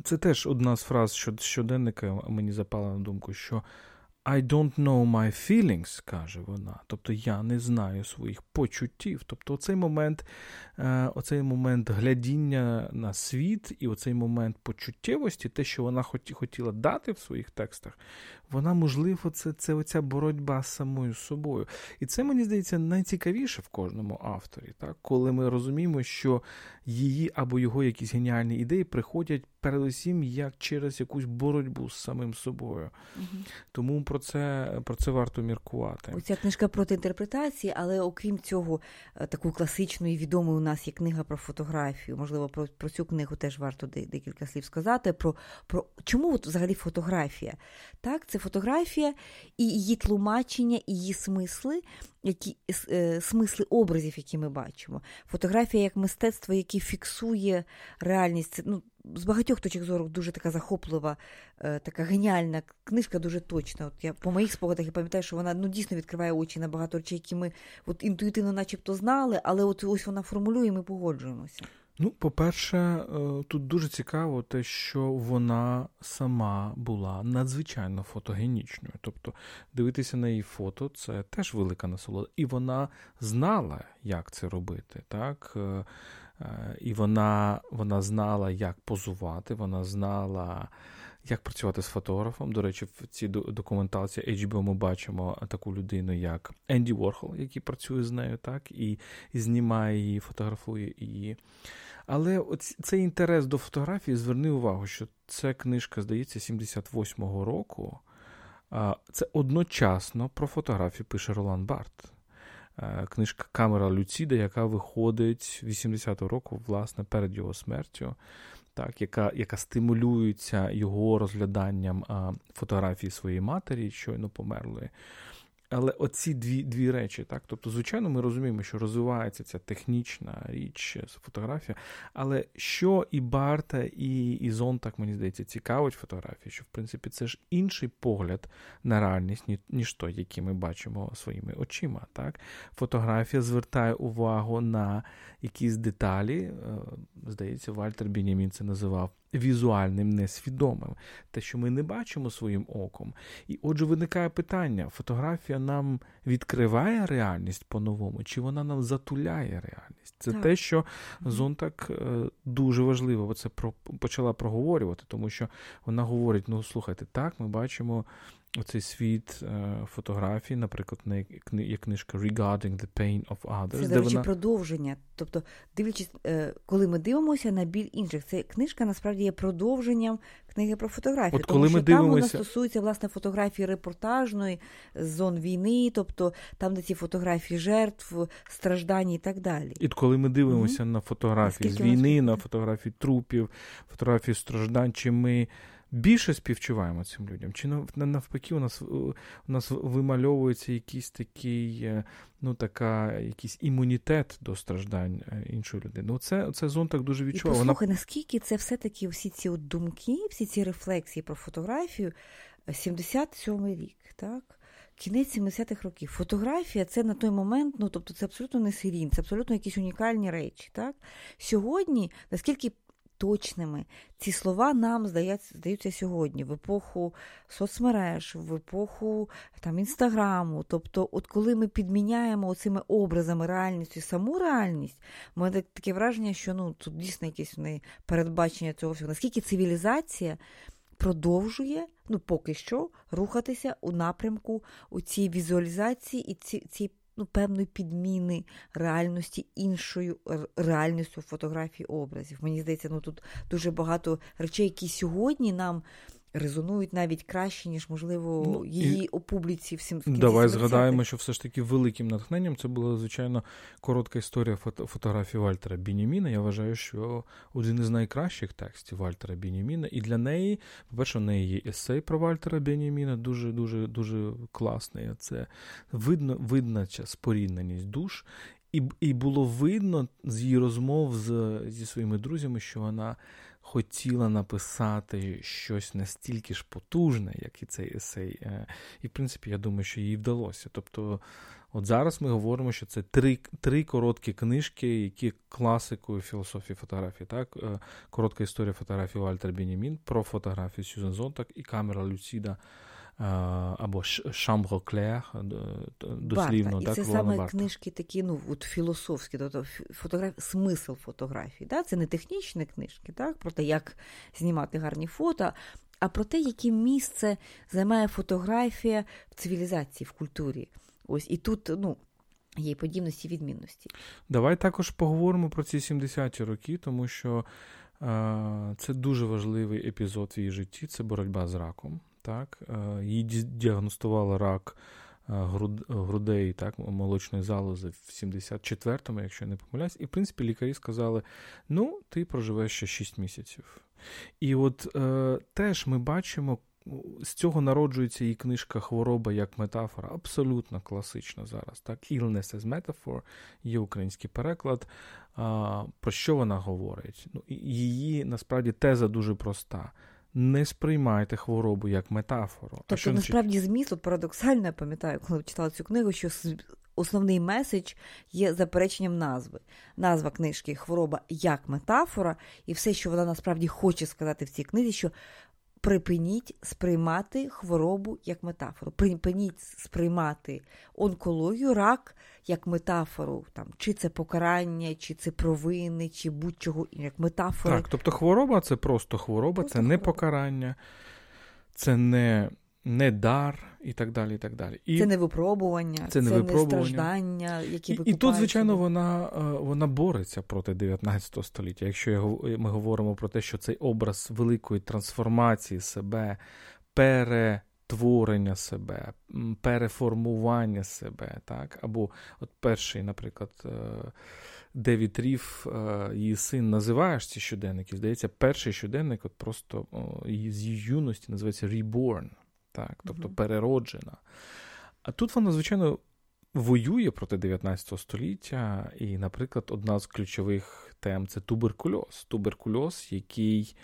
це теж одна з фраз щоденника мені запала на думку, що I don't know my feelings, каже вона. Тобто я не знаю своїх почуттів. Тобто, оцей момент, е, оцей момент глядіння на світ і оцей момент почуттєвості, те, що вона хотіла дати в своїх текстах, вона, можливо, це це оця боротьба з самою собою. І це, мені здається, найцікавіше в кожному авторі, так? коли ми розуміємо, що її або його якісь геніальні ідеї приходять передусім як через якусь боротьбу з самим собою. Угу. Тому про це про це варто міркувати. Оця книжка проти інтерпретації, але окрім цього, е, такої класичної відомої у нас є книга про фотографію. Можливо, про про цю книгу теж варто декілька слів сказати. Про про чому от взагалі фотографія? Так, це фотографія і її тлумачення, і її смисли, які е, смисли образів, які ми бачимо. Фотографія як мистецтво, яке фіксує реальність. Це, ну, з багатьох точок зору дуже така захоплива, е, така геніальна книжка, дуже точна. От я по моїх спогадах я пам'ятаю, що вона ну, дійсно відкриває очі на багато речей, які ми от інтуїтивно, начебто, знали, але от ось вона формулює, і ми погоджуємося. Ну, по-перше, е, тут дуже цікаво те, що вона сама була надзвичайно фотогенічною. Тобто дивитися на її фото це теж велика насолода. І вона знала, як це робити. так? Е, і вона, вона знала, як позувати, вона знала. Як працювати з фотографом? До речі, в цій документації HBO ми бачимо таку людину, як Енді Ворхол, який працює з нею, так, і, і знімає її, фотографує її. Але цей інтерес до фотографії зверни увагу, що це книжка, здається, 78-го року. Це одночасно про фотографію пише Ролан Барт. Книжка Камера Люціда, яка виходить 80-го року, власне, перед його смертю, так, яка яка стимулюється його розгляданням фотографії своєї матері, щойно померлої. Але оці дві дві речі, так, тобто, звичайно, ми розуміємо, що розвивається ця технічна річ фотографія, але що і Барта, і і Зонтак, мені здається, цікавить фотографії, що в принципі це ж інший погляд на реальність, ніж той, який ми бачимо своїми очима. Так? Фотографія звертає увагу на якісь деталі. Е, здається, Вальтер Бінямін це називав візуальним несвідомим, те, що ми не бачимо своїм оком. І отже, виникає питання: фотографія нам відкриває реальність по-новому, чи вона нам затуляє реальність? Це так. те, що Зонтак е, дуже важливо це почала проговорювати, тому що вона говорить: ну слухайте, так, ми бачимо оцей світ е, фотографій, наприклад, є книжка Regarding the Pain of Others. Це, до речі, вона... продовження. Тобто, дивлячись, е, коли ми дивимося на біль інших, це книжка насправді є продовженням книги про фотографію. От тому що ми дивимося... там вона стосується власне фотографії репортажної з зон війни, тобто там, де ці фотографії жертв, страждань і так далі. І коли ми дивимося mm-hmm. на фотографії Скільки з війни, на фотографії трупів, фотографії страждань, чи ми більше співчуваємо цим людям, чи навпаки, у нас у нас вимальовується якийсь такий, е, ну така, якийсь імунітет до страждань е, іншої людини. Оце, оце зон так дуже відчував. І Послухай, наскільки це все-таки всі ці от думки, всі ці рефлексії про фотографію, 77-й е, рік, так? Кінець 70-х років. Фотографія це на той момент, ну тобто це абсолютно не серійн, це абсолютно якісь унікальні речі. Так? Сьогодні, наскільки точними. Ці слова нам здаються, сьогодні, в епоху соцмереж, в епоху там, інстаграму. Тобто, от коли ми підміняємо цими образами реальністю саму реальність, у мене таке враження, що ну, тут дійсно якесь в неї передбачення цього всього. Наскільки цивілізація продовжує, ну поки що, рухатися у напрямку у цій візуалізації і ці, ці ну, певної підміни реальності іншою реальністю фотографії образів. Мені здається, ну тут дуже багато речей, які сьогодні нам резонують навіть краще, ніж, можливо, ну, її і... у публіці всім Давай згадаємо, що все ж таки великим натхненням це була, звичайно, коротка історія фото- фотографії Вальтера Бініміна. Я вважаю, що один із найкращих текстів Вальтера Бініміна. І для неї, по-перше, у неї є есей про Вальтера Бініміна, дуже дуже дуже класний. Це видно, видна спорідненість душ. І і було видно з її розмов з, зі своїми друзями, що вона хотіла написати щось настільки ж потужне, як і цей есей. Е, і, в принципі, я думаю, що їй вдалося. Тобто, от зараз ми говоримо, що це три три короткі книжки, які класикою філософії фотографії. Так? Е, коротка історія фотографії Вальтер Бенімін про фотографію Сюзен Зонтак і камера Люціда або Шамбро Клер, дослівно. Барта. І це саме Барта. книжки такі, ну, от філософські, тобто фотограф... смисл фотографії. Да? Це не технічні книжки, так? про те, як знімати гарні фото, а про те, яке місце займає фотографія в цивілізації, в культурі. Ось і тут, ну. Є подібності відмінності. Давай також поговоримо про ці 70-ті роки, тому що е, це дуже важливий епізод в її житті це боротьба з раком так, е, їй діагностували рак е, грудей так, молочної залози в 74-му, якщо я не помиляюсь, і в принципі лікарі сказали: ну, ти проживеш ще 6 місяців. І от е, теж ми бачимо. З цього народжується її книжка Хвороба як метафора, абсолютно класична зараз. Так, Illness as Metaphor, є український переклад. А, Про що вона говорить? Ну, Її насправді теза дуже проста не сприймайте хворобу як метафору. Тобто, що насправді зміст от парадоксально, я пам'ятаю, коли читала цю книгу, що основний меседж є запереченням назви. Назва книжки Хвороба як метафора, і все, що вона насправді хоче сказати в цій книзі, що припиніть сприймати хворобу як метафору. Припиніть сприймати онкологію, рак як метафору, там, чи це покарання, чи це провини, чи будь-чого як метафора. Так, тобто хвороба це просто хвороба, просто це не покарання, це не не дар і так далі. і так далі. І Це не випробування, це, це не, випробування. не страждання, які І, і тут, звичайно, вона е, вона бореться проти 19 століття. Якщо ми говоримо про те, що цей образ великої трансформації себе, перетворення себе, переформування себе, так, або от перший, наприклад. Е, Девід Ріф, е, її син, називаєш ці щоденники. Здається, перший щоденник, от просто з її юності називається Reborn так, тобто mm перероджена. А тут вона, звичайно, воює проти 19 століття, і, наприклад, одна з ключових тем це туберкульоз. Туберкульоз, який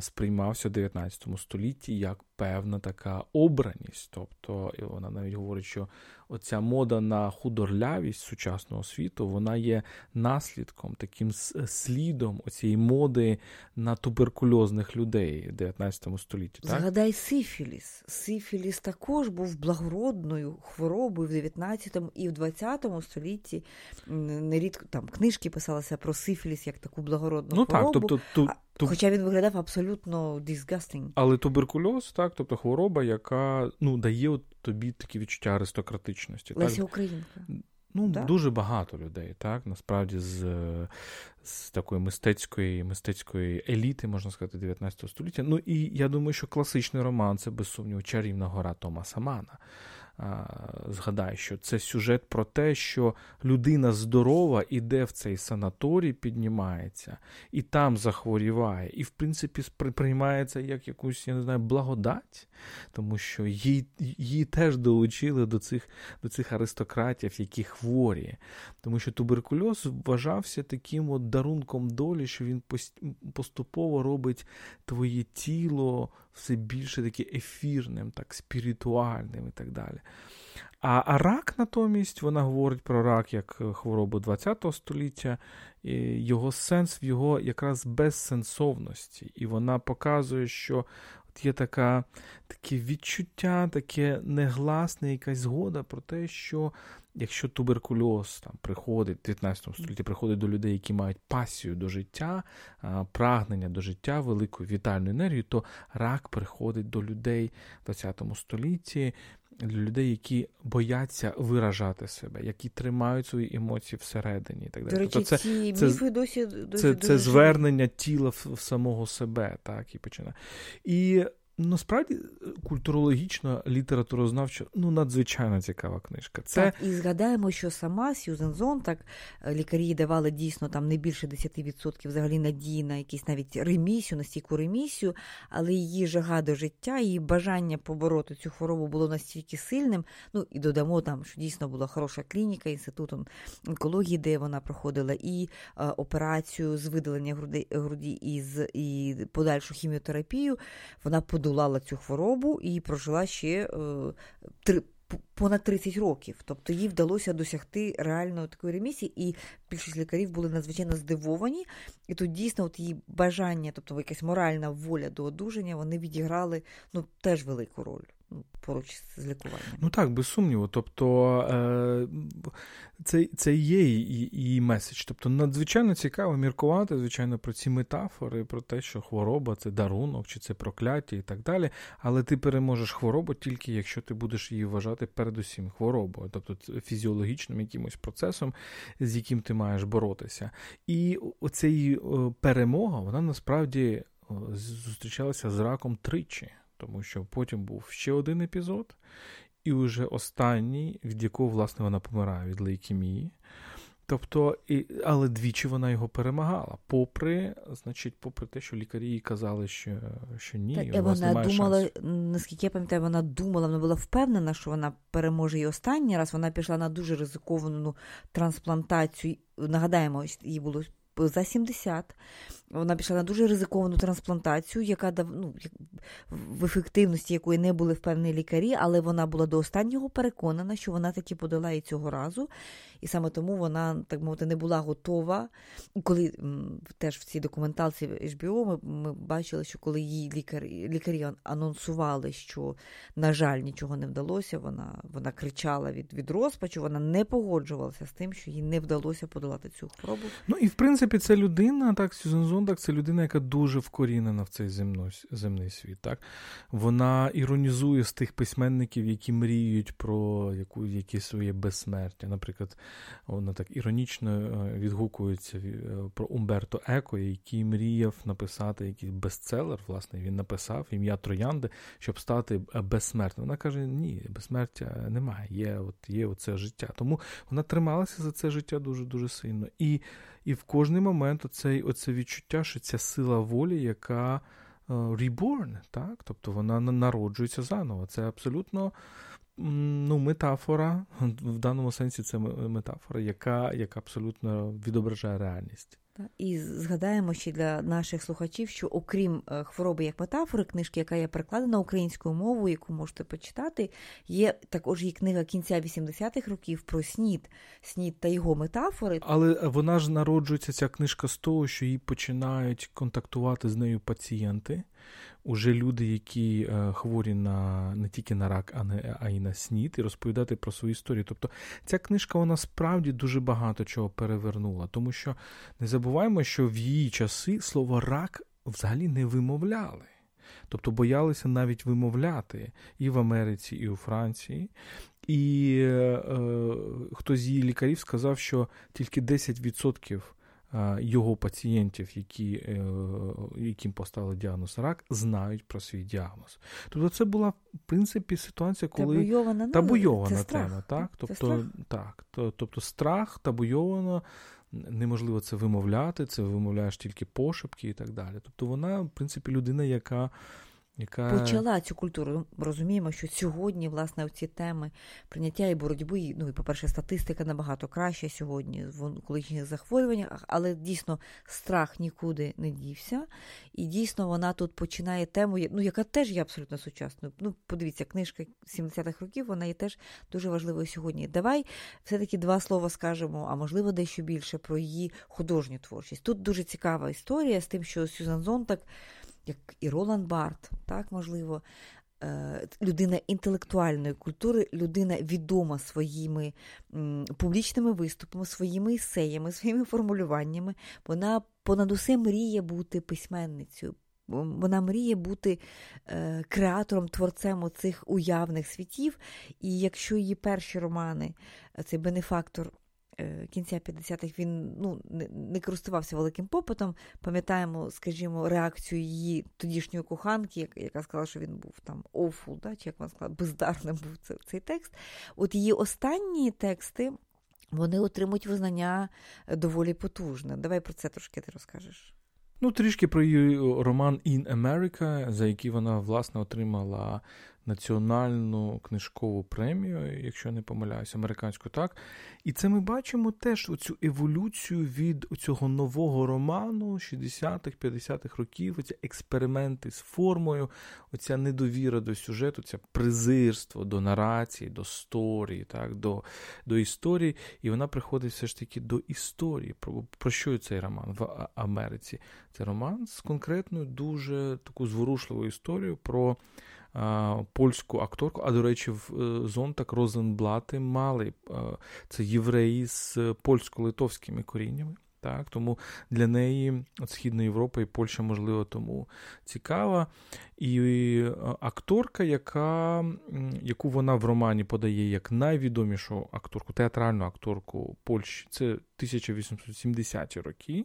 сприймався в 19 столітті як певна така обраність. Тобто, і вона навіть говорить, що оця мода на худорлявість сучасного світу, вона є наслідком, таким слідом оцієї моди на туберкульозних людей в 19 столітті. Так? Згадай Сифіліс. Сифіліс також був благородною хворобою в 19 і в 20 столітті. Нерідко там книжки писалися про Сифіліс як таку благородну ну, хворобу. Так, тобто, ту, ту... Хоча він виглядав абсолютно disgusting. Але туберкульоз, так, тобто хвороба, яка ну, дає от тобі такі відчуття аристократичності. Леся так? Українка. Ну, да? дуже багато людей, так, насправді, з з такої мистецької мистецької еліти, можна сказати, 19 століття. Ну і я думаю, що класичний роман це без сумніву чарівна гора Томаса Мана згадай, що це сюжет про те, що людина здорова іде в цей санаторій, піднімається і там захворіває, і, в принципі, сприймається як якусь, я не знаю, благодать, тому що її її теж долучили до цих до цих аристократів, які хворі. Тому що туберкульоз вважався таким от дарунком долі, що він поступово робить твоє тіло все більше таке ефірним, так, спіритуальним і так далі. А а рак натомість вона говорить про рак як е, хворобу ХХ століття, і його сенс в його якраз безсенсовності. І вона показує, що от є така, таке відчуття, таке негласне, якась згода про те, що якщо туберкульоз там приходить в 19 столітті, приходить до людей, які мають пасію до життя, прагнення до життя, велику вітальну енергію, то рак приходить до людей в 20 столітті, для людей, які бояться виражати себе, які тримають свої емоції всередині. І так далі. До речі, тобто це, ці це, міфи досі, досі це, це звернення тіла в, в самого себе, так і починає. І Насправді культурологічна літературознавча ну надзвичайно цікава книжка. Це так, і згадаємо, що сама Сьюзен Зон, так е, лікарі давали дійсно там не більше 10% взагалі надії на якісь навіть ремісію, на стійку ремісію, але її жага до життя, її бажання побороти цю хворобу було настільки сильним. Ну і додамо там, що дійсно була хороша клініка інститутом онкології, де вона проходила і е, операцію з видалення груди груді і з і подальшу хіміотерапію. Вона подолала цю хворобу і прожила ще е, три. Понад 30 років, тобто їй вдалося досягти реально такої ремісії, і більшість лікарів були надзвичайно здивовані. І тут дійсно от її бажання, тобто якась моральна воля до одужання, вони відіграли ну теж велику роль поруч з лікуванням. Ну так, без сумніву. Тобто е, це це є її меседж. Тобто надзвичайно цікаво міркувати, звичайно, про ці метафори, про те, що хвороба це дарунок, чи це прокляття і так далі. Але ти переможеш хворобу тільки якщо ти будеш її вважати передусім хворобою, тобто фізіологічним якимось процесом, з яким ти маєш боротися. І оця її перемога, вона насправді зустрічалася з раком тричі тому що потім був ще один епізод, і вже останній, від якого, власне, вона помирає від лейкемії. Тобто, і, але двічі вона його перемагала, попри, значить, попри те, що лікарі їй казали, що що ні, так, і вона думала, шансу. наскільки я пам'ятаю, вона думала, вона була впевнена, що вона переможе і останній раз. Вона пішла на дуже ризиковану трансплантацію. Нагадаємо, їй було за 70. Вона пішла на дуже ризиковану трансплантацію, яка ну, в ефективності якої не були впевнені лікарі, але вона була до останнього переконана, що вона таки подолає цього разу. І саме тому вона, так мовити, не була готова. Коли теж в цій документалці HBO ми, ми бачили, що коли її лікарі, лікарі анонсували, що, на жаль, нічого не вдалося, вона вона кричала від від розпачу, вона не погоджувалася з тим, що їй не вдалося подолати цю хворобу. Ну і в принципі, це людина, так, Сюзан Зондак, це людина, яка дуже вкорінена в цей земно, земний світ. Так? Вона іронізує з тих письменників, які мріють про яку, якісь своє безсмертя. Наприклад, вона так іронічно е, відгукується е, про Умберто Еко, який мріяв написати якийсь бестселер. Власне, він написав ім'я Троянди, щоб стати безсмертним. Вона каже: ні, безсмертя немає, є от, є оце життя. Тому вона трималася за це життя дуже дуже сильно. І і в кожний момент оцей, оце відчуття, що ця сила волі, яка reborn, так? тобто вона народжується заново. Це абсолютно ну, метафора, в даному сенсі це метафора, яка, яка абсолютно відображає реальність. І згадаємо ще для наших слухачів, що окрім е, хвороби як метафори, книжки, яка є перекладена українською мовою, яку можете почитати, є також її книга кінця 80-х років про снід, снід та його метафори. Але вона ж народжується ця книжка з того, що її починають контактувати з нею пацієнти уже люди, які е, хворі на не тільки на рак, а не а й на снід, і розповідати про свою історію. Тобто ця книжка вона справді дуже багато чого перевернула, тому що не забуваємо, що в її часи слово рак взагалі не вимовляли. Тобто боялися навіть вимовляти і в Америці, і у Франції. І е, е хтось з її лікарів сказав, що тільки 10% його пацієнтів, які, е, яким поставили діагноз рак, знають про свій діагноз. Тобто, це була в принципі ситуація, коли табуйована, ну, табуйована тема. Так? Тобто, страх. так, тобто страх табуйовано. Неможливо це вимовляти, це вимовляєш тільки пошепки і так далі. Тобто вона, в принципі, людина, яка яка почала цю культуру. Ми розуміємо, що сьогодні, власне, ці теми прийняття і боротьби, ну і, по-перше, статистика набагато краща сьогодні в онкологічних захворюваннях, але дійсно страх нікуди не дівся. І дійсно вона тут починає тему, ну, яка теж є абсолютно сучасною. Ну, подивіться, книжка 70-х років, вона є теж дуже важливою сьогодні. Давай все-таки два слова скажемо, а можливо, дещо більше про її художню творчість. Тут дуже цікава історія з тим, що Сюзан Зонтак як і Ролан Барт, так можливо. е, людина інтелектуальної культури, людина відома своїми публічними виступами, своїми есеями, своїми формулюваннями. Вона понад усе мріє бути письменницею. Вона мріє бути е, креатором, творцем оцих уявних світів. І якщо її перші романи, цей бенефактор Е, кінця 50-х він ну, не, не користувався великим попитом. Пам'ятаємо, скажімо, реакцію її тодішньої коханки, яка сказала, що він був там awful, да, чи як вона сказала, бездарним був цей, цей текст. От її останні тексти вони отримують визнання доволі потужне. Давай про це трошки ти розкажеш. Ну, трішки про її роман In America, за який вона, власне, отримала національну книжкову премію, якщо не помиляюся, американську так. І це ми бачимо теж оцю еволюцію від цього нового роману 60-х, 50-х років, оці експерименти з формою, оця недовіра до сюжету, це презирство до нарації, до сторії, так, до до історії. І вона приходить все ж таки до історії. Про, про що цей роман в Америці? Це роман з конкретною дуже таку зворушливою історією про польську акторку. А до речі, в е, Зонтак Розенблати мали це євреї з польсько-литовськими коріннями. Так, Тому для неї от Східна Європа і Польща, можливо, тому цікава. І е, акторка, яка, яку вона в романі подає як найвідомішу акторку, театральну акторку Польщі, це 1870-ті роки.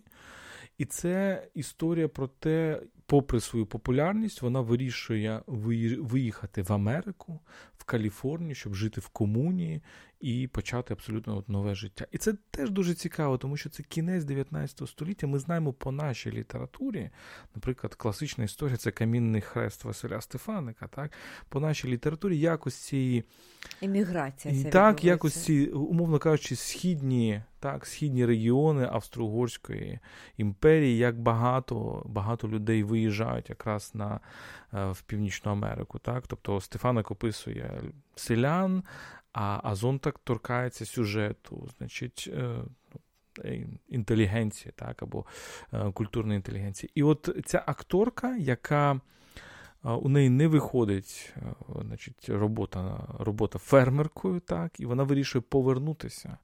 І це історія про те, попри свою популярність, вона вирішує виїхати в Америку, в Каліфорнію, щоб жити в комуні і почати абсолютно от нове життя. І це теж дуже цікаво, тому що це кінець 19 століття. Ми знаємо по нашій літературі, наприклад, класична історія це камінний хрест Василя Стефаника. Так, по нашій літературі якось цієї еміграція. І так, якось ці, умовно кажучи, східні. Так, східні регіони Австро-Угорської імперії, як багато багато людей виїжджають якраз на, е, в Північну Америку. Так? Тобто Стефаник описує селян, а Азон так торкається сюжету, значить, е, ну, е, інтелігенції, так, або культурної інтелігенції. І от ця акторка, яка у неї не виходить е, значить, робота робота фермеркою, так, і вона вирішує повернутися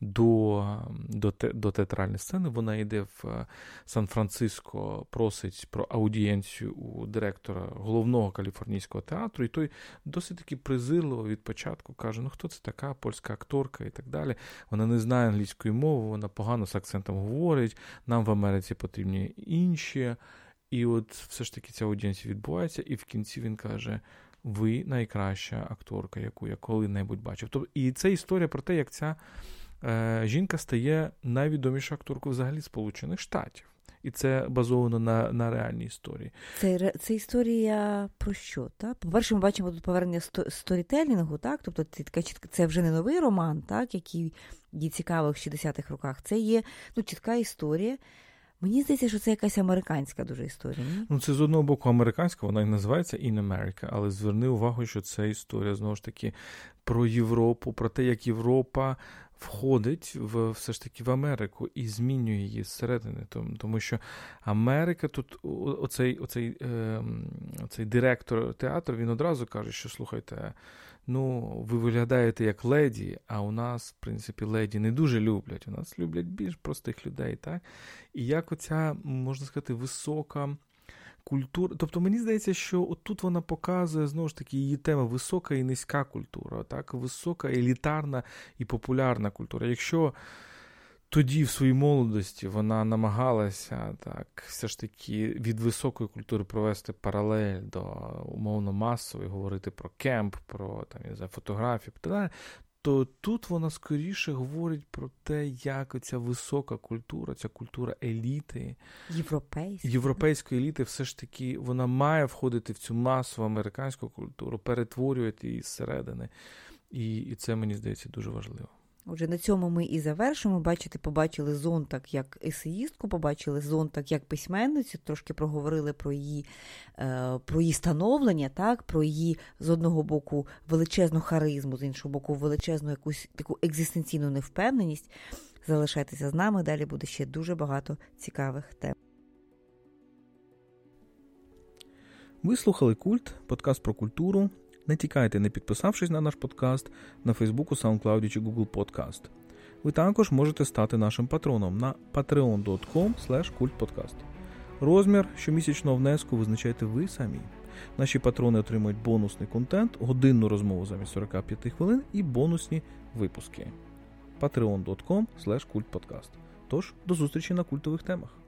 до до, те, до театральної сцени. Вона йде в е, Сан-Франциско, просить про аудієнцію у директора головного каліфорнійського театру, і той досить таки презирливо від початку каже: Ну, хто це така польська акторка і так далі. Вона не знає англійської мови, вона погано з акцентом говорить. Нам в Америці потрібні інші. І от все ж таки ця аудієнція відбувається, і в кінці він каже: ви найкраща акторка, яку я коли-небудь бачив. Тобто, І це історія про те, як ця е, жінка стає найвідомішою акторкою взагалі Сполучених Штатів. І це базовано на на реальній історії. Це це історія про що? Так? По-перше, ми бачимо тут повернення сторітелінгу, так? Тобто це вже не новий роман, так, який є цікавий в 60-х роках. Це є ну, чітка історія. Мені здається, що це якась американська дуже історія. Ну, це з одного боку американська, вона і називається In America, але зверни увагу, що це історія знову ж таки про Європу, про те, як Європа входить в все ж таки в Америку і змінює її зсередини. Тому, що Америка тут, оцей, оцей, е, оцей директор театру, він одразу каже, що слухайте ну, ви виглядаєте як леді, а у нас, в принципі, леді не дуже люблять. У нас люблять більш простих людей. так? І як оця, можна сказати, висока. Культура, тобто мені здається, що отут вона показує знову ж таки її тема висока і низька культура, так, висока, елітарна і популярна культура. Якщо тоді, в своїй молодості, вона намагалася так все ж таки від високої культури провести паралель до умовно масової, говорити про кемп, про там, я знаю, фотографію, то тут вона скоріше говорить про те, як ця висока культура, ця культура еліти, Європейської європейської еліти, все ж таки вона має входити в цю масову американську культуру, перетворювати її зсередини. І, І це мені здається дуже важливо. Отже, на цьому ми і завершимо. Бачите, побачили Зонтак як есеїстку, побачили Зонтак як письменницю, трошки проговорили про її е, про її становлення, так, про її з одного боку величезну харизму, з іншого боку, величезну якусь таку екзистенційну невпевненість. Залишайтеся з нами, далі буде ще дуже багато цікавих тем. Ви слухали Культ, подкаст про культуру. Не тікайте, не підписавшись на наш подкаст на Фейсбуку, SoundCloud чи Google Podcast. Ви також можете стати нашим патроном на patreon.com kultpodcast. Розмір щомісячного внеску визначайте ви самі. Наші патрони отримують бонусний контент, годинну розмову замість 45 хвилин і бонусні випуски. patreon.com kultpodcast. Тож, до зустрічі на культових темах.